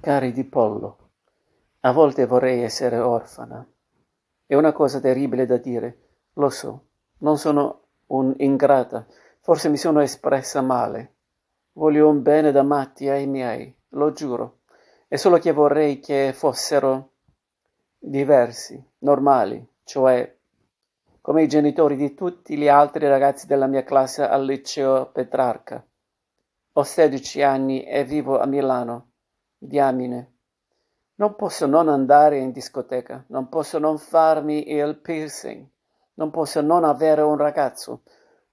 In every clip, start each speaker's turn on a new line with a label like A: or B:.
A: Cari di pollo, a volte vorrei essere orfana. È una cosa terribile da dire, lo so, non sono un'ingrata, forse mi sono espressa male. Voglio un bene da matti ai miei, lo giuro. È solo che vorrei che fossero diversi, normali, cioè come i genitori di tutti gli altri ragazzi della mia classe al liceo Petrarca. Ho 16 anni e vivo a Milano. Diamine. Non posso non andare in discoteca, non posso non farmi il piercing, non posso non avere un ragazzo.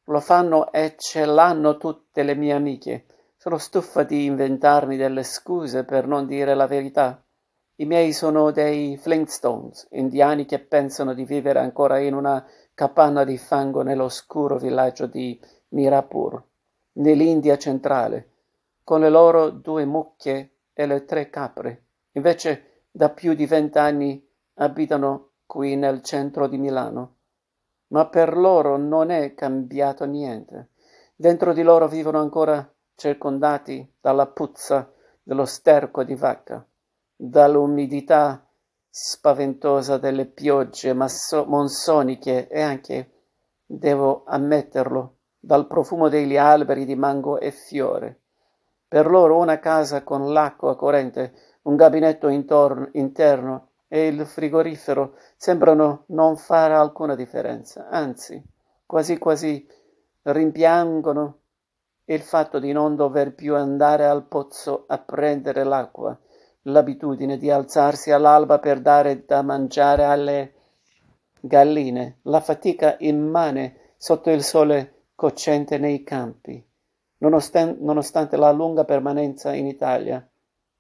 A: Lo fanno e ce l'hanno tutte le mie amiche. Sono stufa di inventarmi delle scuse per non dire la verità. I miei sono dei Flintstones, indiani che pensano di vivere ancora in una capanna di fango nell'oscuro villaggio di Mirapur nell'India centrale, con le loro due mucche e le tre capre. Invece da più di vent'anni abitano qui nel centro di Milano. Ma per loro non è cambiato niente. Dentro di loro vivono ancora circondati dalla puzza dello sterco di vacca, dall'umidità spaventosa delle piogge masso- monsoniche e anche, devo ammetterlo, dal profumo degli alberi di mango e fiore. Per loro una casa con l'acqua corrente, un gabinetto intorno, interno e il frigorifero sembrano non fare alcuna differenza, anzi, quasi quasi rimpiangono il fatto di non dover più andare al pozzo a prendere l'acqua, l'abitudine di alzarsi all'alba per dare da mangiare alle galline, la fatica immane sotto il sole cocente nei campi. Nonostante, nonostante la lunga permanenza in Italia,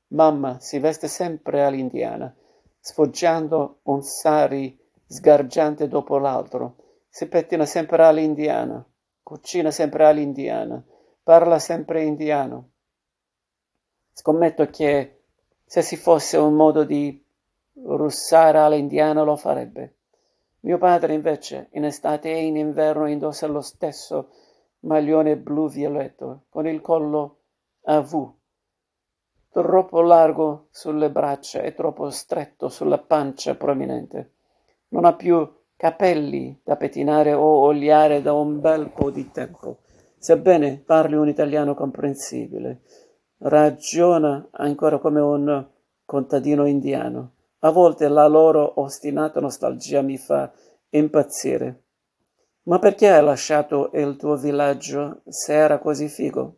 A: mamma si veste sempre all'indiana, sfoggiando un sari sgargiante dopo l'altro, si pettina sempre all'indiana, cucina sempre all'indiana, parla sempre indiano. Scommetto che se si fosse un modo di russare all'indiano lo farebbe. Mio padre invece in estate e in inverno indossa lo stesso maglione blu-violetto con il collo a V, troppo largo sulle braccia e troppo stretto sulla pancia prominente. Non ha più capelli da pettinare o oliare da un bel po' di tempo, sebbene parli un italiano comprensibile. Ragiona ancora come un contadino indiano. A volte la loro ostinata nostalgia mi fa impazzire. Ma perché hai lasciato il tuo villaggio se era così figo?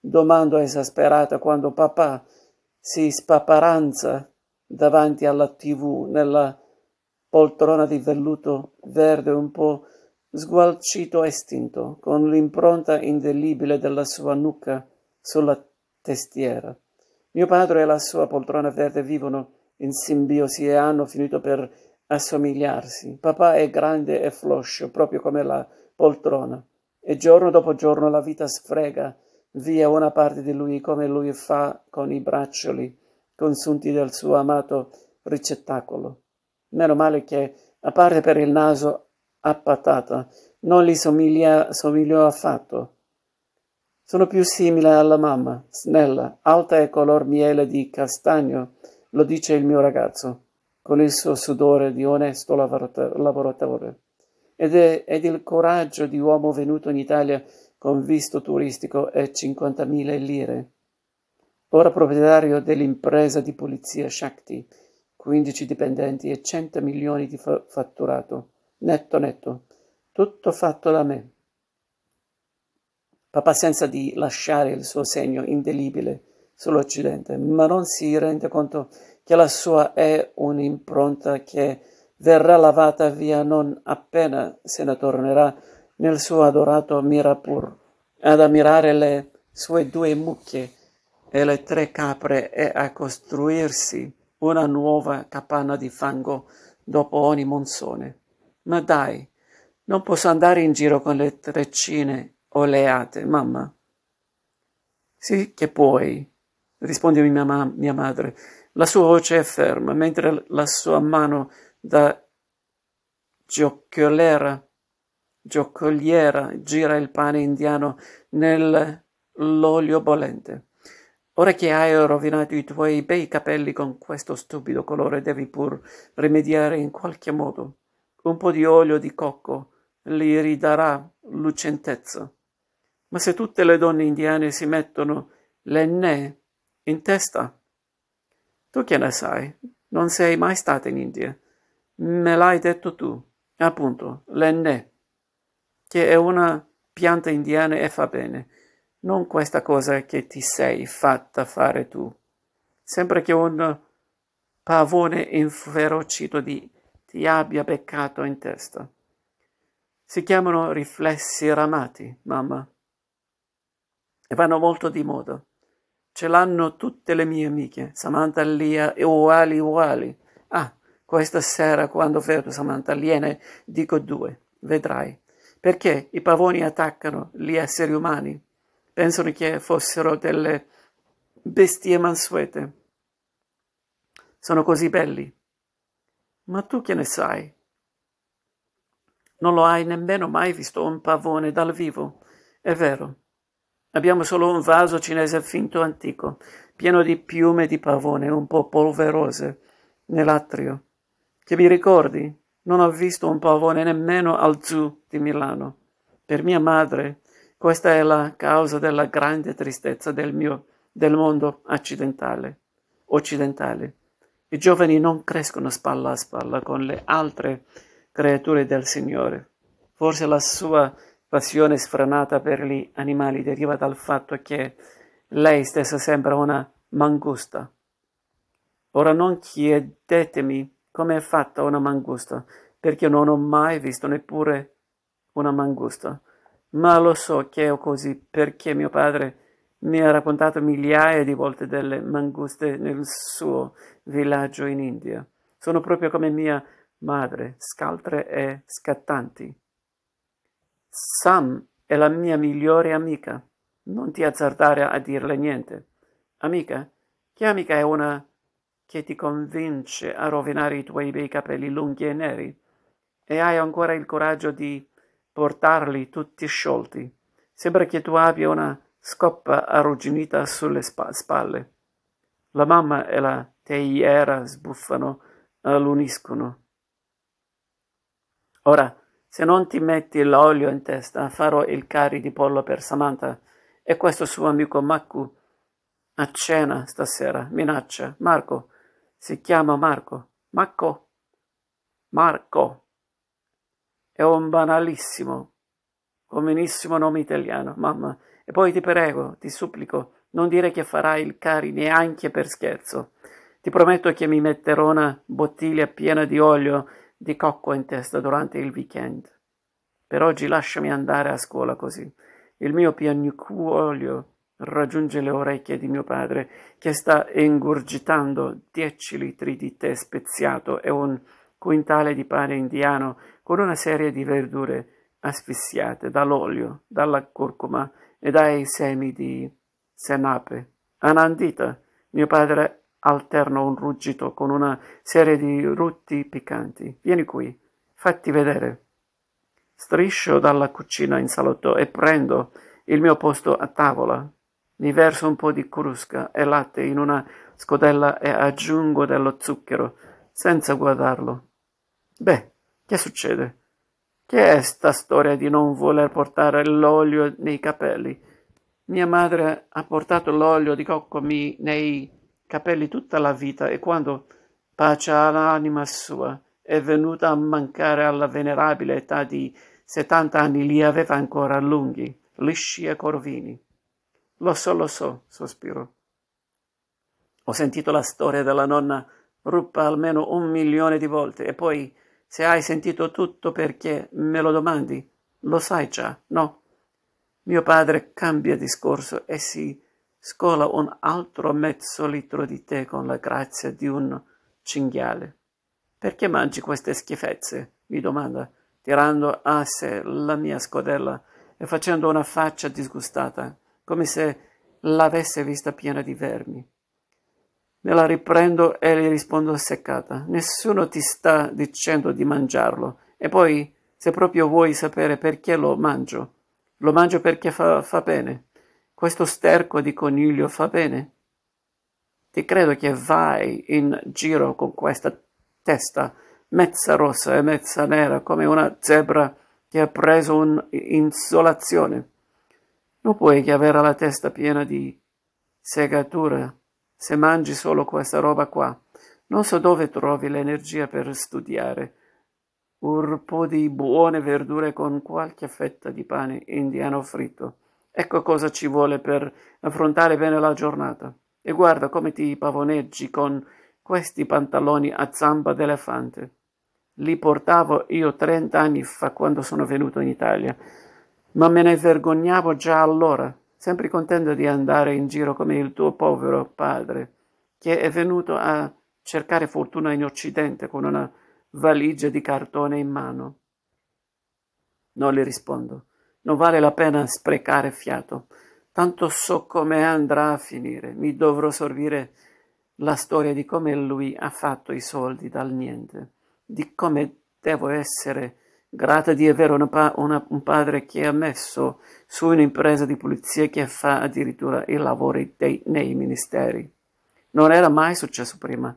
A: Domando esasperata quando papà si spaparanza davanti alla tv nella poltrona di velluto verde un po' sgualcito e stinto, con l'impronta indelibile della sua nuca sulla testiera. Mio padre e la sua poltrona verde vivono in simbiosi e hanno finito per assomigliarsi. Papà è grande e floscio, proprio come la poltrona, e giorno dopo giorno la vita sfrega via una parte di lui come lui fa con i braccioli consunti del suo amato ricettacolo. Meno male che, a parte per il naso a patata, non gli somiglia, somigliò affatto. Sono più simile alla mamma, snella, alta e color miele di castagno, lo dice il mio ragazzo, con il suo sudore di onesto lavoratore. Ed, è, ed il coraggio di uomo venuto in Italia con visto turistico e 50.000 lire. Ora proprietario dell'impresa di polizia Shakti, 15 dipendenti e 100 milioni di fa- fatturato, netto netto, tutto fatto da me. Papà senza di lasciare il suo segno indelibile sull'Occidente, ma non si rende conto che la sua è un'impronta che verrà lavata via non appena se ne tornerà nel suo adorato Mirapur ad ammirare le sue due mucche e le tre capre e a costruirsi una nuova capanna di fango dopo ogni monsone. Ma dai, non posso andare in giro con le treccine oleate, mamma. Sì che puoi, risponde mia, ma- mia madre. La sua voce è ferma, mentre la sua mano da gioccoliera, giocoliera gira il pane indiano nell'olio bollente. Ora che hai rovinato i tuoi bei capelli con questo stupido colore, devi pur rimediare in qualche modo. Un po' di olio di cocco li ridarà lucentezza. Ma se tutte le donne indiane si mettono l'enne in testa, tu che ne sai? Non sei mai stata in India. Me l'hai detto tu. Appunto, l'enne, che è una pianta indiana e fa bene non questa cosa che ti sei fatta fare tu. Sembra che un pavone inferocito di, ti abbia beccato in testa. Si chiamano riflessi ramati, mamma. E vanno molto di moda. Ce l'hanno tutte le mie amiche, Samantha Lia e uguali uguali. Ah, questa sera quando vedo Samantha Liene dico due, vedrai. Perché i pavoni attaccano gli esseri umani? pensano che fossero delle bestie mansuete. Sono così belli. Ma tu che ne sai? Non lo hai nemmeno mai visto un pavone dal vivo. È vero. Abbiamo solo un vaso cinese finto antico, pieno di piume di pavone un po' polverose, nell'atrio. Che mi ricordi? Non ho visto un pavone nemmeno al zoo di Milano. Per mia madre questa è la causa della grande tristezza del mio, del mondo occidentale. occidentale. I giovani non crescono spalla a spalla con le altre creature del Signore. Forse la sua passione sfrenata per gli animali deriva dal fatto che lei stessa sembra una mangusta. Ora non chiedetemi come è fatta una mangusta, perché non ho mai visto neppure una mangusta ma lo so che è così perché mio padre mi ha raccontato migliaia di volte delle manguste nel suo villaggio in India. Sono proprio come mia madre, scaltre e scattanti. Sam è la mia migliore amica. Non ti azzardare a dirle niente. Amica? Che amica è una che ti convince a rovinare i tuoi bei capelli lunghi e neri? E hai ancora il coraggio di portarli tutti sciolti. Sembra che tu abbia una scoppa arrugginita sulle spa- spalle. La mamma e la teiera sbuffano all'uniscono. Ora, se non ti metti l'olio in testa, farò il curry di pollo per Samantha e questo suo amico Maccu a cena stasera. Minaccia. Marco. Si chiama Marco. Marco. Marco. È un banalissimo, comunissimo nome italiano, mamma. E poi ti prego, ti supplico, non dire che farai il cari neanche per scherzo. Ti prometto che mi metterò una bottiglia piena di olio di cocco in testa durante il weekend. Per oggi lasciami andare a scuola così. Il mio piagnucuolio raggiunge le orecchie di mio padre, che sta ingurgitando dieci litri di tè speziato e un quintale di pane indiano con una serie di verdure asfissiate dall'olio, dalla curcuma e dai semi di senape. Anandita, mio padre alterna un ruggito con una serie di rutti piccanti. Vieni qui, fatti vedere. Striscio dalla cucina in salotto e prendo il mio posto a tavola. Mi verso un po' di crusca e latte in una scodella e aggiungo dello zucchero, senza guardarlo. Beh, che succede? Che è sta storia di non voler portare l'olio nei capelli? Mia madre ha portato l'olio di cocco nei capelli tutta la vita e quando, pace all'anima sua, è venuta a mancare alla venerabile età di settanta anni, li aveva ancora lunghi, lisci e corvini. Lo so, lo so, sospiro. Ho sentito la storia della nonna Ruppa almeno un milione di volte e poi se hai sentito tutto perché me lo domandi, lo sai già, no? Mio padre cambia discorso e si scola un altro mezzo litro di tè con la grazia di un cinghiale. Perché mangi queste schifezze? mi domanda, tirando a sé la mia scodella e facendo una faccia disgustata, come se l'avesse vista piena di vermi. Me la riprendo e gli rispondo seccata. Nessuno ti sta dicendo di mangiarlo. E poi, se proprio vuoi sapere perché lo mangio, lo mangio perché fa, fa bene. Questo sterco di coniglio fa bene. Ti credo che vai in giro con questa testa mezza rossa e mezza nera come una zebra che ha preso un'insolazione. Non puoi che avere la testa piena di segature se mangi solo questa roba qua. Non so dove trovi l'energia per studiare. Un po' di buone verdure con qualche fetta di pane indiano fritto. Ecco cosa ci vuole per affrontare bene la giornata. E guarda come ti pavoneggi con questi pantaloni a zampa d'elefante. Li portavo io trent'anni fa quando sono venuto in Italia, ma me ne vergognavo già allora, sempre contento di andare in giro come il tuo povero padre, che è venuto a cercare fortuna in Occidente con una valigia di cartone in mano. Non le rispondo. Non vale la pena sprecare fiato. Tanto so come andrà a finire. Mi dovrò sorbire la storia di come lui ha fatto i soldi dal niente di come devo essere grata di avere una pa- una, un padre che ha messo su un'impresa di pulizia che fa addirittura i lavori dei, nei ministeri. Non era mai successo prima.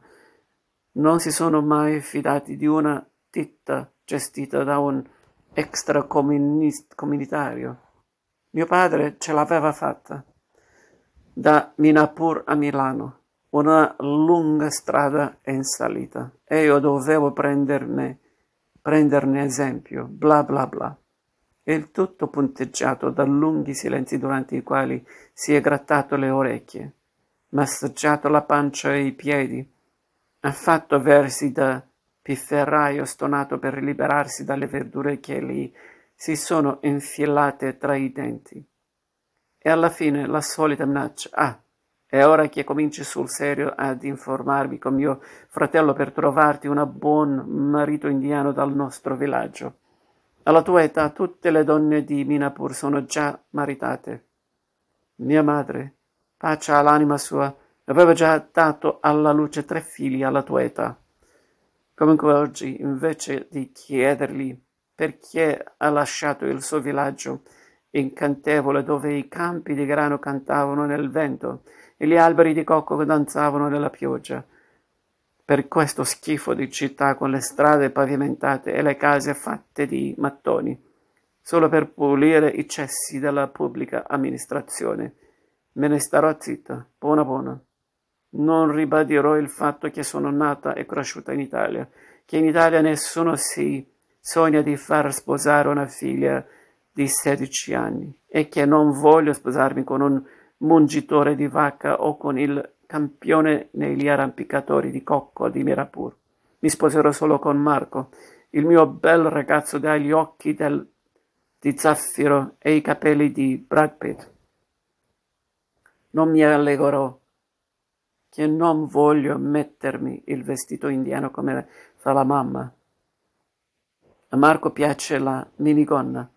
A: Non si sono mai fidati di una ditta gestita da un extracomunitario. Mio padre ce l'aveva fatta. Da Minapur a Milano una lunga strada in salita e io dovevo prenderne, prenderne esempio, bla bla bla. Il tutto punteggiato da lunghi silenzi durante i quali si è grattato le orecchie, massaggiato la pancia e i piedi, ha fatto versi da pifferraio stonato per liberarsi dalle verdure che gli si sono infilate tra i denti. E alla fine la solita minaccia. Ah, è ora che cominci sul serio ad informarmi con mio fratello per trovarti un buon marito indiano dal nostro villaggio. Alla tua età tutte le donne di Minapur sono già maritate. Mia madre, pace all'anima sua, aveva già dato alla luce tre figli alla tua età. Comunque oggi, invece di chiedergli perché ha lasciato il suo villaggio incantevole dove i campi di grano cantavano nel vento e gli alberi di cocco danzavano nella pioggia. Per questo schifo di città con le strade pavimentate e le case fatte di mattoni, solo per pulire i cessi della pubblica amministrazione. Me ne starò zitta, buona buona. Non ribadirò il fatto che sono nata e cresciuta in Italia, che in Italia nessuno si sogna di far sposare una figlia di 16 anni e che non voglio sposarmi con un mungitore di vacca o con il campione negli arrampicatori di cocco di Mirapur. Mi sposerò solo con Marco, il mio bel ragazzo dagli occhi del, di zaffiro e i capelli di Brad Pitt. Non mi allegherò che non voglio mettermi il vestito indiano come fa la mamma. A Marco piace la minigonna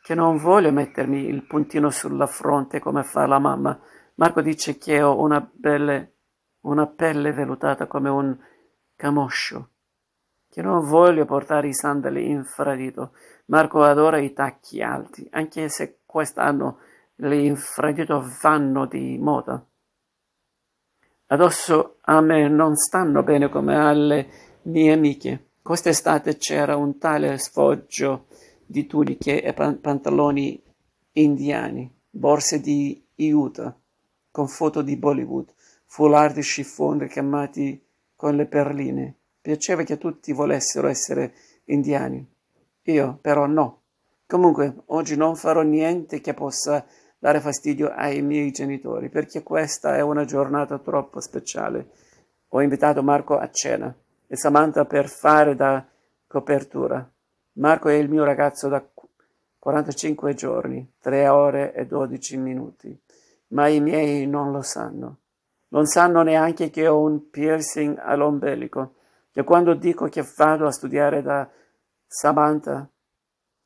A: che non voglio mettermi il puntino sulla fronte come fa la mamma. Marco dice che ho una, belle, una pelle velutata come un camoscio, che non voglio portare i sandali infradito. Marco adora i tacchi alti, anche se quest'anno gli infradito vanno di moda. Addosso a me non stanno bene come alle mie amiche. Quest'estate c'era un tale sfoggio di tuniche e pan- pantaloni indiani, borse di Utah con foto di Bollywood, foulard di chiffon ricamati con le perline. Piaceva che tutti volessero essere indiani. Io però no. Comunque, oggi non farò niente che possa dare fastidio ai miei genitori, perché questa è una giornata troppo speciale. Ho invitato Marco a cena e Samantha per fare da copertura. Marco è il mio ragazzo da 45 giorni, 3 ore e 12 minuti, ma i miei non lo sanno. Non sanno neanche che ho un piercing all'ombelico, che quando dico che vado a studiare da Samantha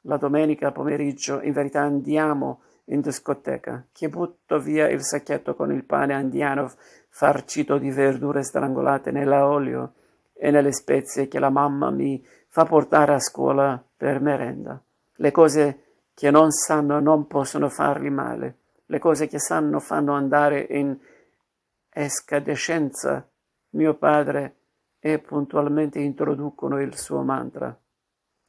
A: la domenica pomeriggio, in verità andiamo in discoteca, che butto via il sacchetto con il pane andiano farcito di verdure strangolate nell'olio e nelle spezie che la mamma mi fa portare a scuola per merenda. Le cose che non sanno non possono fargli male. Le cose che sanno fanno andare in escadescenza, mio padre e puntualmente introducono il suo mantra.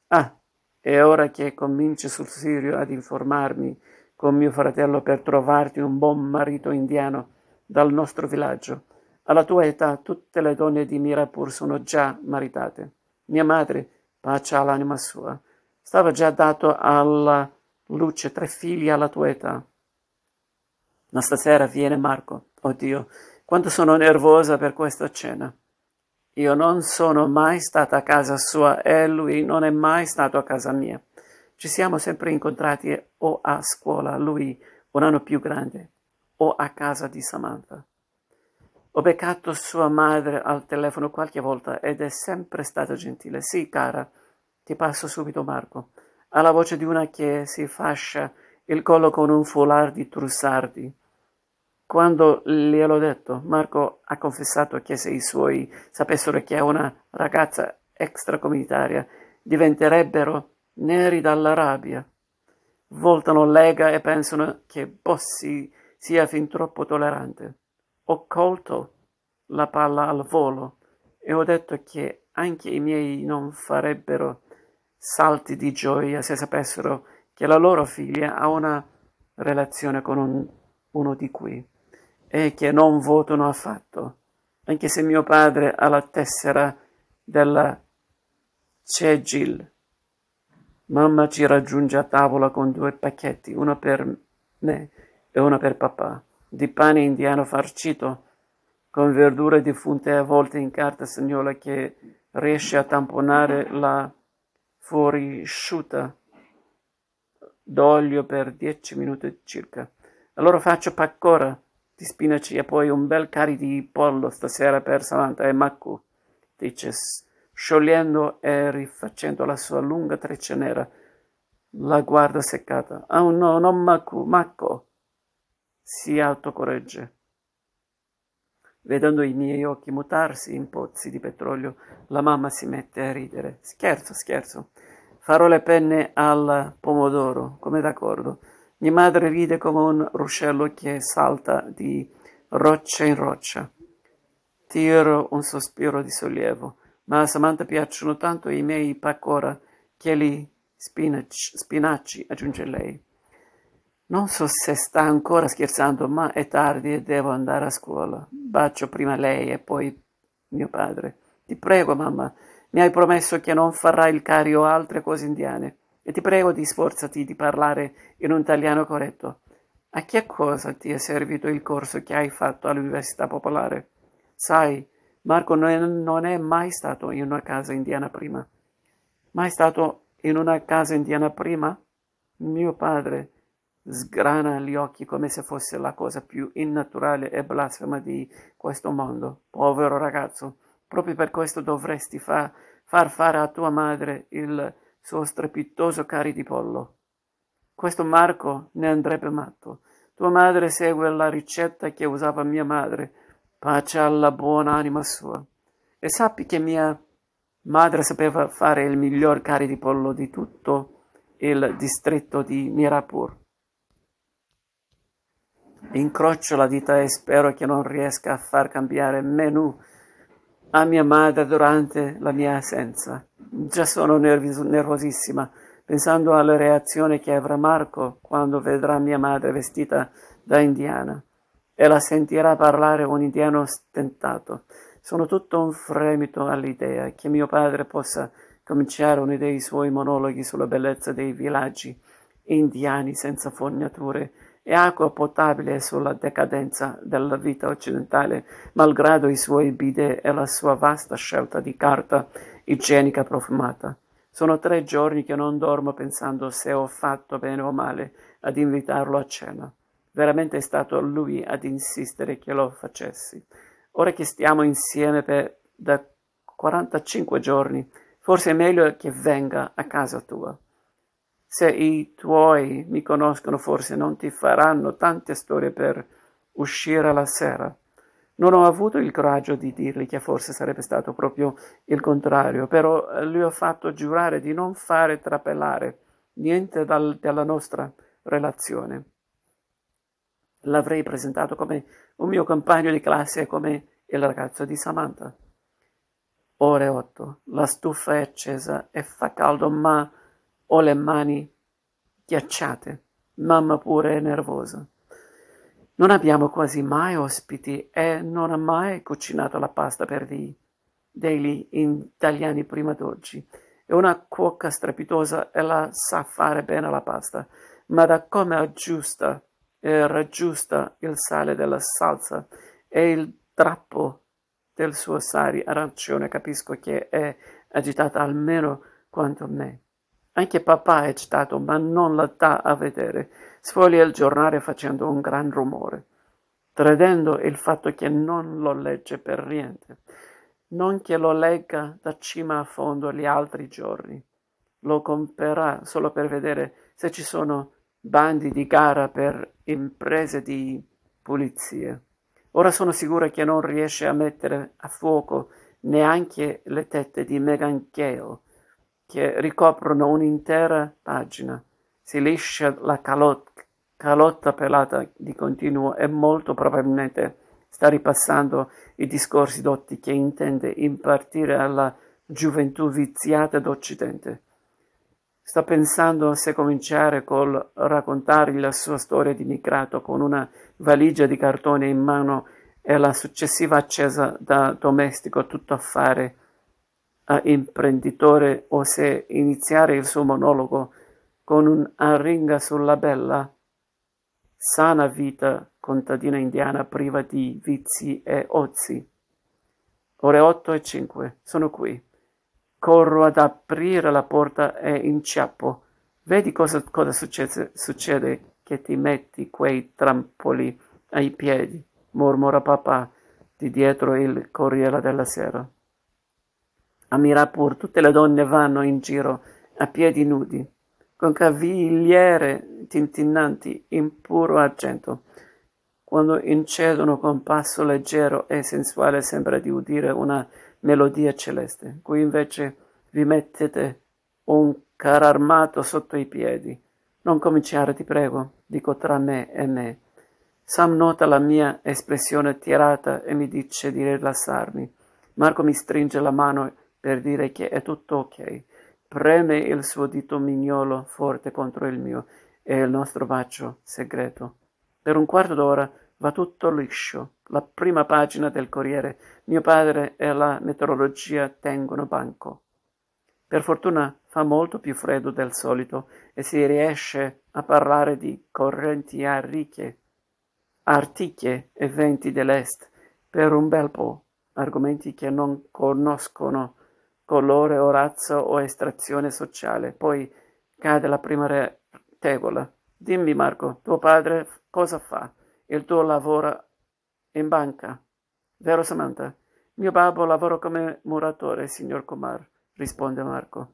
A: Ah, e ora che cominci sul serio ad informarmi con mio fratello per trovarti un buon marito indiano dal nostro villaggio. Alla tua età tutte le donne di Mirapur sono già maritate. Mia madre, pace all'anima sua, stava già dato alla luce tre figli alla tua età. Ma stasera viene Marco. Oddio, quanto sono nervosa per questa cena. Io non sono mai stata a casa sua e lui non è mai stato a casa mia. Ci siamo sempre incontrati o a scuola, lui un anno più grande, o a casa di Samantha. Ho beccato sua madre al telefono qualche volta ed è sempre stata gentile. Sì, cara, ti passo subito Marco. Ha la voce di una che si fascia il collo con un foulard di trussardi. Quando gliel'ho detto, Marco ha confessato che se i suoi sapessero che è una ragazza extracomunitaria, diventerebbero neri dalla rabbia. Voltano lega e pensano che Bossi sia fin troppo tollerante. Ho colto la palla al volo e ho detto che anche i miei non farebbero salti di gioia se sapessero che la loro figlia ha una relazione con un, uno di qui e che non votano affatto, anche se mio padre ha la tessera della Cegil Mamma ci raggiunge a tavola con due pacchetti, uno per me e uno per papà, di pane indiano farcito, con verdure defunte avvolte in carta segnola che riesce a tamponare la fuorisciuta d'olio per dieci minuti circa. Allora faccio paccora di spinaci e poi un bel cari di pollo stasera per Samantha e Macu, dice sciogliendo e rifacendo la sua lunga treccia nera. La guarda seccata. Oh no, non Macu, Macco! Si autocorregge. Vedendo i miei occhi mutarsi in pozzi di petrolio, la mamma si mette a ridere. Scherzo, scherzo. Farò le penne al pomodoro, come d'accordo. Mia madre ride come un ruscello che salta di roccia in roccia. Tiro un sospiro di sollievo ma a Samantha piacciono tanto i miei pakora che li spinaci, spinaci, aggiunge lei. Non so se sta ancora scherzando, ma è tardi e devo andare a scuola. Bacio prima lei e poi mio padre. Ti prego, mamma, mi hai promesso che non farai il cari o altre cose indiane. E ti prego di sforzati di parlare in un italiano corretto. A che cosa ti è servito il corso che hai fatto all'Università Popolare? Sai, Marco non è mai stato in una casa indiana prima. Mai stato in una casa indiana prima? Mio padre sgrana gli occhi come se fosse la cosa più innaturale e blasfema di questo mondo. Povero ragazzo, proprio per questo dovresti fa- far fare a tua madre il suo strepitoso cari di pollo. Questo Marco ne andrebbe matto. Tua madre segue la ricetta che usava mia madre pace alla buona anima sua. E sappi che mia madre sapeva fare il miglior cari di pollo di tutto il distretto di Mirapur. Incrocio la dita e spero che non riesca a far cambiare menù a mia madre durante la mia assenza. Già sono nervis- nervosissima pensando alla reazione che avrà Marco quando vedrà mia madre vestita da indiana e la sentirà parlare un indiano stentato. Sono tutto un fremito all'idea che mio padre possa cominciare uno dei suoi monologhi sulla bellezza dei villaggi indiani senza fognature e acqua potabile e sulla decadenza della vita occidentale, malgrado i suoi bidet e la sua vasta scelta di carta igienica profumata. Sono tre giorni che non dormo pensando se ho fatto bene o male ad invitarlo a cena. Veramente è stato lui ad insistere che lo facessi. Ora che stiamo insieme per, da 45 giorni, forse è meglio che venga a casa tua. Se i tuoi mi conoscono, forse non ti faranno tante storie per uscire la sera. Non ho avuto il coraggio di dirgli che forse sarebbe stato proprio il contrario, però gli ho fatto giurare di non fare trapelare niente dal, della nostra relazione. L'avrei presentato come un mio compagno di classe e come il ragazzo di Samantha. Ore otto. La stufa è accesa e fa caldo, ma ho le mani ghiacciate. Mamma pure è nervosa. Non abbiamo quasi mai ospiti e non ha mai cucinato la pasta per dei, degli italiani prima d'oggi. È una cuoca strepitosa e la sa fare bene la pasta, ma da come aggiusta e raggiusta il sale della salsa e il drappo del suo sari arancione capisco che è agitata almeno quanto me. Anche papà è agitato, ma non la dà a vedere. Sfoglia il giornale facendo un gran rumore, tradendo il fatto che non lo legge per niente. Non che lo legga da cima a fondo gli altri giorni. Lo comprerà solo per vedere se ci sono bandi di gara per imprese di pulizia. Ora sono sicura che non riesce a mettere a fuoco neanche le tette di Megan Gale, che ricoprono un'intera pagina. Si liscia la calot- calotta pelata di continuo e molto probabilmente sta ripassando i discorsi dotti che intende impartire alla gioventù viziata d'Occidente. Sta pensando se cominciare col raccontargli la sua storia di migrato con una valigia di cartone in mano e la successiva accesa da domestico tutto affare a imprenditore o se iniziare il suo monologo con un'arringa sulla bella, sana vita contadina indiana priva di vizi e ozi. Ore otto e cinque, sono qui. Corro ad aprire la porta e inciappo. Vedi cosa, cosa succede, succede che ti metti quei trampoli ai piedi, mormora papà di dietro il Corriere della Sera. A Mirapur tutte le donne vanno in giro a piedi nudi, con cavigliere tintinnanti in puro argento. Quando incedono con passo leggero e sensuale sembra di udire una melodia celeste. Qui invece vi mettete un carro armato sotto i piedi. Non cominciare, ti prego, dico tra me e me. Sam nota la mia espressione tirata e mi dice di rilassarmi. Marco mi stringe la mano per dire che è tutto ok. Preme il suo dito mignolo forte contro il mio e il nostro bacio segreto. Per un quarto d'ora va tutto liscio. La prima pagina del Corriere, mio padre e la meteorologia tengono banco. Per fortuna fa molto più freddo del solito e si riesce a parlare di correnti ariche, artiche e venti dell'est per un bel po', argomenti che non conoscono colore o razza o estrazione sociale. Poi cade la prima tegola. Dimmi Marco, tuo padre cosa fa? Il tuo lavora in banca? Vero Samantha? Mio babbo lavora come muratore, signor Kumar risponde Marco.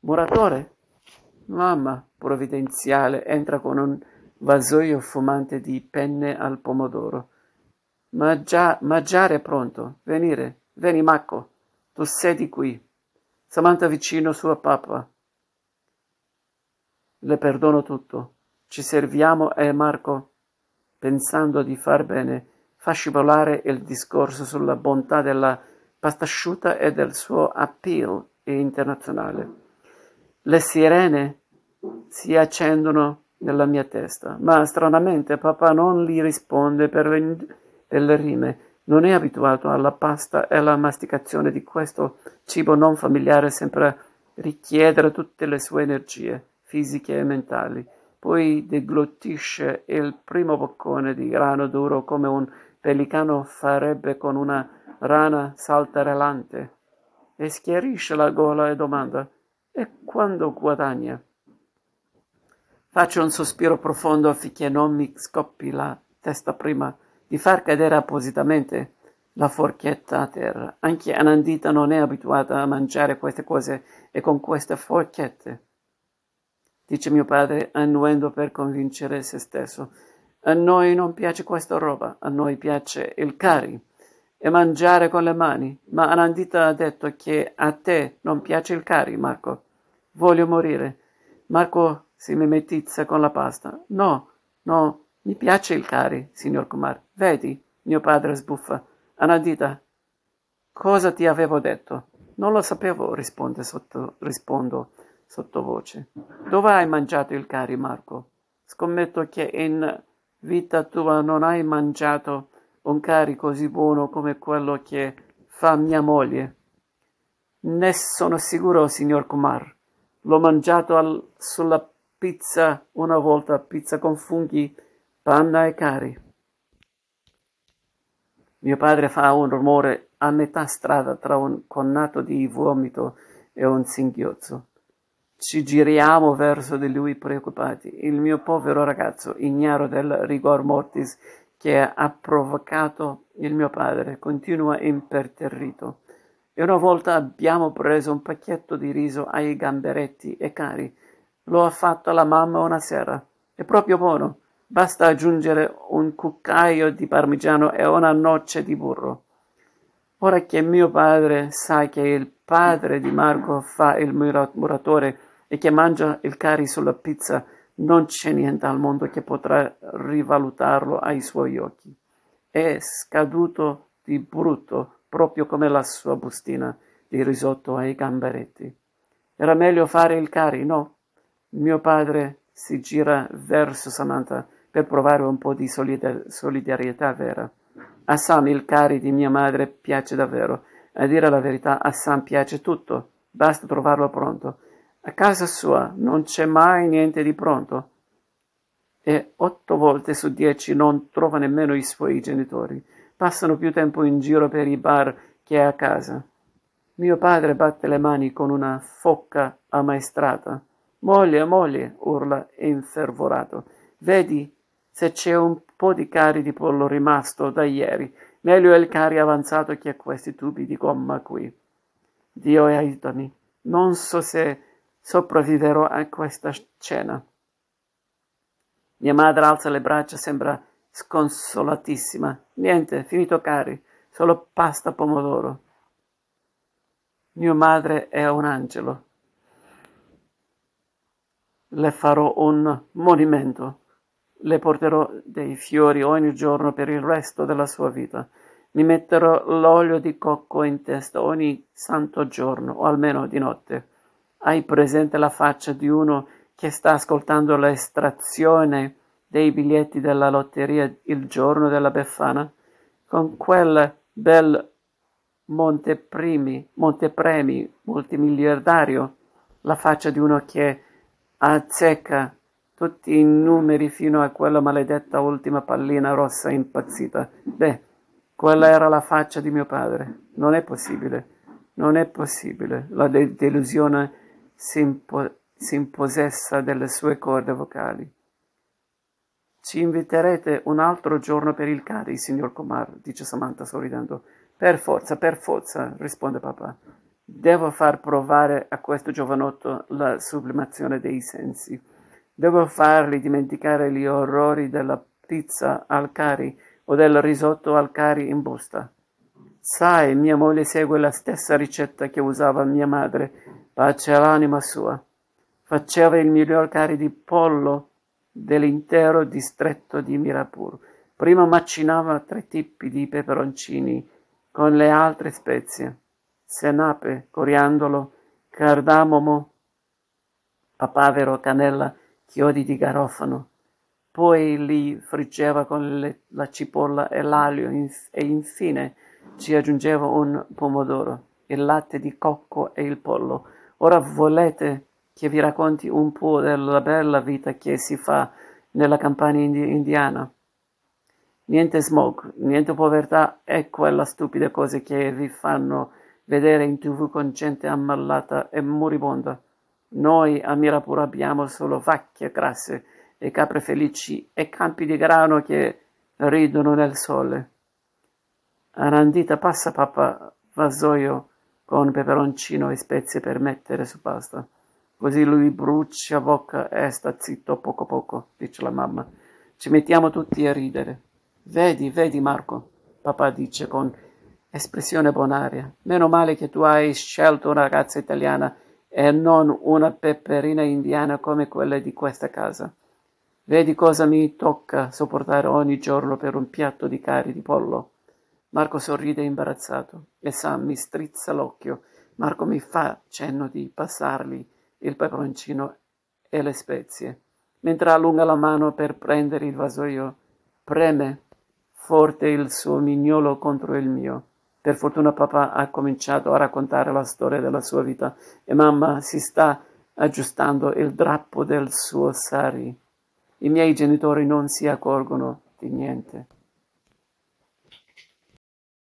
A: Muratore? Mamma provvidenziale entra con un vasoio fumante di penne al pomodoro. Mangia- mangiare è pronto. Venire. Vieni, Marco. Tu sedi qui. Samantha vicino sua papà. Le perdono tutto. Ci serviamo e Marco, pensando di far bene, fa scivolare il discorso sulla bontà della pasta asciutta e del suo appeal internazionale. Le sirene si accendono nella mia testa, ma stranamente papà non gli risponde per le rime. Non è abituato alla pasta e alla masticazione di questo cibo non familiare sempre richiedere tutte le sue energie fisiche e mentali. Poi degluttisce il primo boccone di grano duro come un pelicano farebbe con una rana saltarellante e schiarisce la gola e domanda e quando guadagna? Faccio un sospiro profondo affinché non mi scoppi la testa prima di far cadere appositamente la forchetta a terra. Anche Anandita non è abituata a mangiare queste cose e con queste forchette. Dice mio padre, annuendo per convincere se stesso. A noi non piace questa roba, a noi piace il curry e mangiare con le mani. Ma Anandita ha detto che a te non piace il curry, Marco. Voglio morire. Marco si mimetizza con la pasta. No, no, Mi piace il cari, signor Kumar. Vedi, mio padre sbuffa. Anandita, cosa ti avevo detto? Non lo sapevo, risponde sotto, rispondo sottovoce. Dove hai mangiato il cari, Marco? Scommetto che in vita tua non hai mangiato un cari così buono come quello che fa mia moglie. Ne sono sicuro, signor Kumar. L'ho mangiato al, sulla pizza una volta, pizza con funghi, panna e cari. Mio padre fa un rumore a metà strada tra un connato di vomito e un singhiozzo. Ci giriamo verso di lui preoccupati. Il mio povero ragazzo, ignaro del rigor mortis che ha provocato il mio padre, continua imperterrito. E una volta abbiamo preso un pacchetto di riso ai gamberetti e cari. Lo ha fatto la mamma una sera. È proprio buono. Basta aggiungere un cuccaio di parmigiano e una noce di burro. Ora che mio padre sa che il padre di Marco fa il muratore e che mangia il cari sulla pizza, non c'è niente al mondo che potrà rivalutarlo ai suoi occhi. È scaduto di brutto, proprio come la sua bustina di risotto ai gamberetti. Era meglio fare il cari, no? Mio padre si gira verso Samantha per provare un po' di solidarietà vera. A Sam il cari di mia madre piace davvero. A dire la verità, a Sam piace tutto. Basta trovarlo pronto. A casa sua non c'è mai niente di pronto. E otto volte su dieci non trova nemmeno i suoi genitori. Passano più tempo in giro per i bar che a casa. Mio padre batte le mani con una focca ammaestrata. Moglie, moglie, urla infervorato. Vedi se c'è un po' di cari di pollo rimasto da ieri. Meglio il cari avanzato che questi tubi di gomma qui. Dio aiutami. Non so se sopravviverò a questa scena. Mia madre alza le braccia, sembra sconsolatissima. Niente, finito cari, solo pasta pomodoro. Mio madre è un angelo. Le farò un monumento. Le porterò dei fiori ogni giorno per il resto della sua vita. Mi metterò l'olio di cocco in testa ogni santo giorno, o almeno di notte. Hai presente la faccia di uno che sta ascoltando l'estrazione dei biglietti della lotteria il giorno della Befana? Con quel bel montepremi, montepremi multimiliardario? La faccia di uno che azzecca tutti i numeri fino a quella maledetta ultima pallina rossa impazzita. Beh, quella era la faccia di mio padre. Non è possibile. Non è possibile. La de- delusione si, impo- si impossessa delle sue corde vocali. Ci inviterete un altro giorno per il cari, signor Comar, dice Samantha sorridendo. Per forza, per forza, risponde papà. Devo far provare a questo giovanotto la sublimazione dei sensi. Devo fargli dimenticare gli orrori della pizza al cari o del risotto al cari in busta. Sai, mia moglie segue la stessa ricetta che usava mia madre pace all'anima sua. Faceva il miglior cari di pollo dell'intero distretto di Mirapur. Prima macinava tre tipi di peperoncini con le altre spezie, senape, coriandolo, cardamomo, papavero, cannella, chiodi di garofano. Poi li friggeva con le, la cipolla e l'aglio e infine ci aggiungeva un pomodoro, il latte di cocco e il pollo Ora volete che vi racconti un po' della bella vita che si fa nella campagna indi- indiana? Niente smog, niente povertà e quella stupida cosa che vi fanno vedere in tv con gente ammalata e moribonda. Noi a Mirapur abbiamo solo vacche grasse e capre felici e campi di grano che ridono nel sole. Arandita passa papà, vasoio con peperoncino e spezie per mettere su pasta. Così lui brucia bocca e sta zitto poco poco, dice la mamma. Ci mettiamo tutti a ridere. Vedi, vedi Marco, papà dice con espressione bonaria. Meno male che tu hai scelto una ragazza italiana e non una peperina indiana come quella di questa casa. Vedi cosa mi tocca sopportare ogni giorno per un piatto di cari di pollo? Marco sorride imbarazzato e Sam mi strizza l'occhio. Marco mi fa cenno di passargli il peperoncino e le spezie, mentre allunga la mano per prendere il vasoio. Preme forte il suo mignolo contro il mio. Per fortuna papà ha cominciato a raccontare la storia della sua vita e mamma si sta aggiustando il drappo del suo sari. I miei genitori non si accorgono di niente.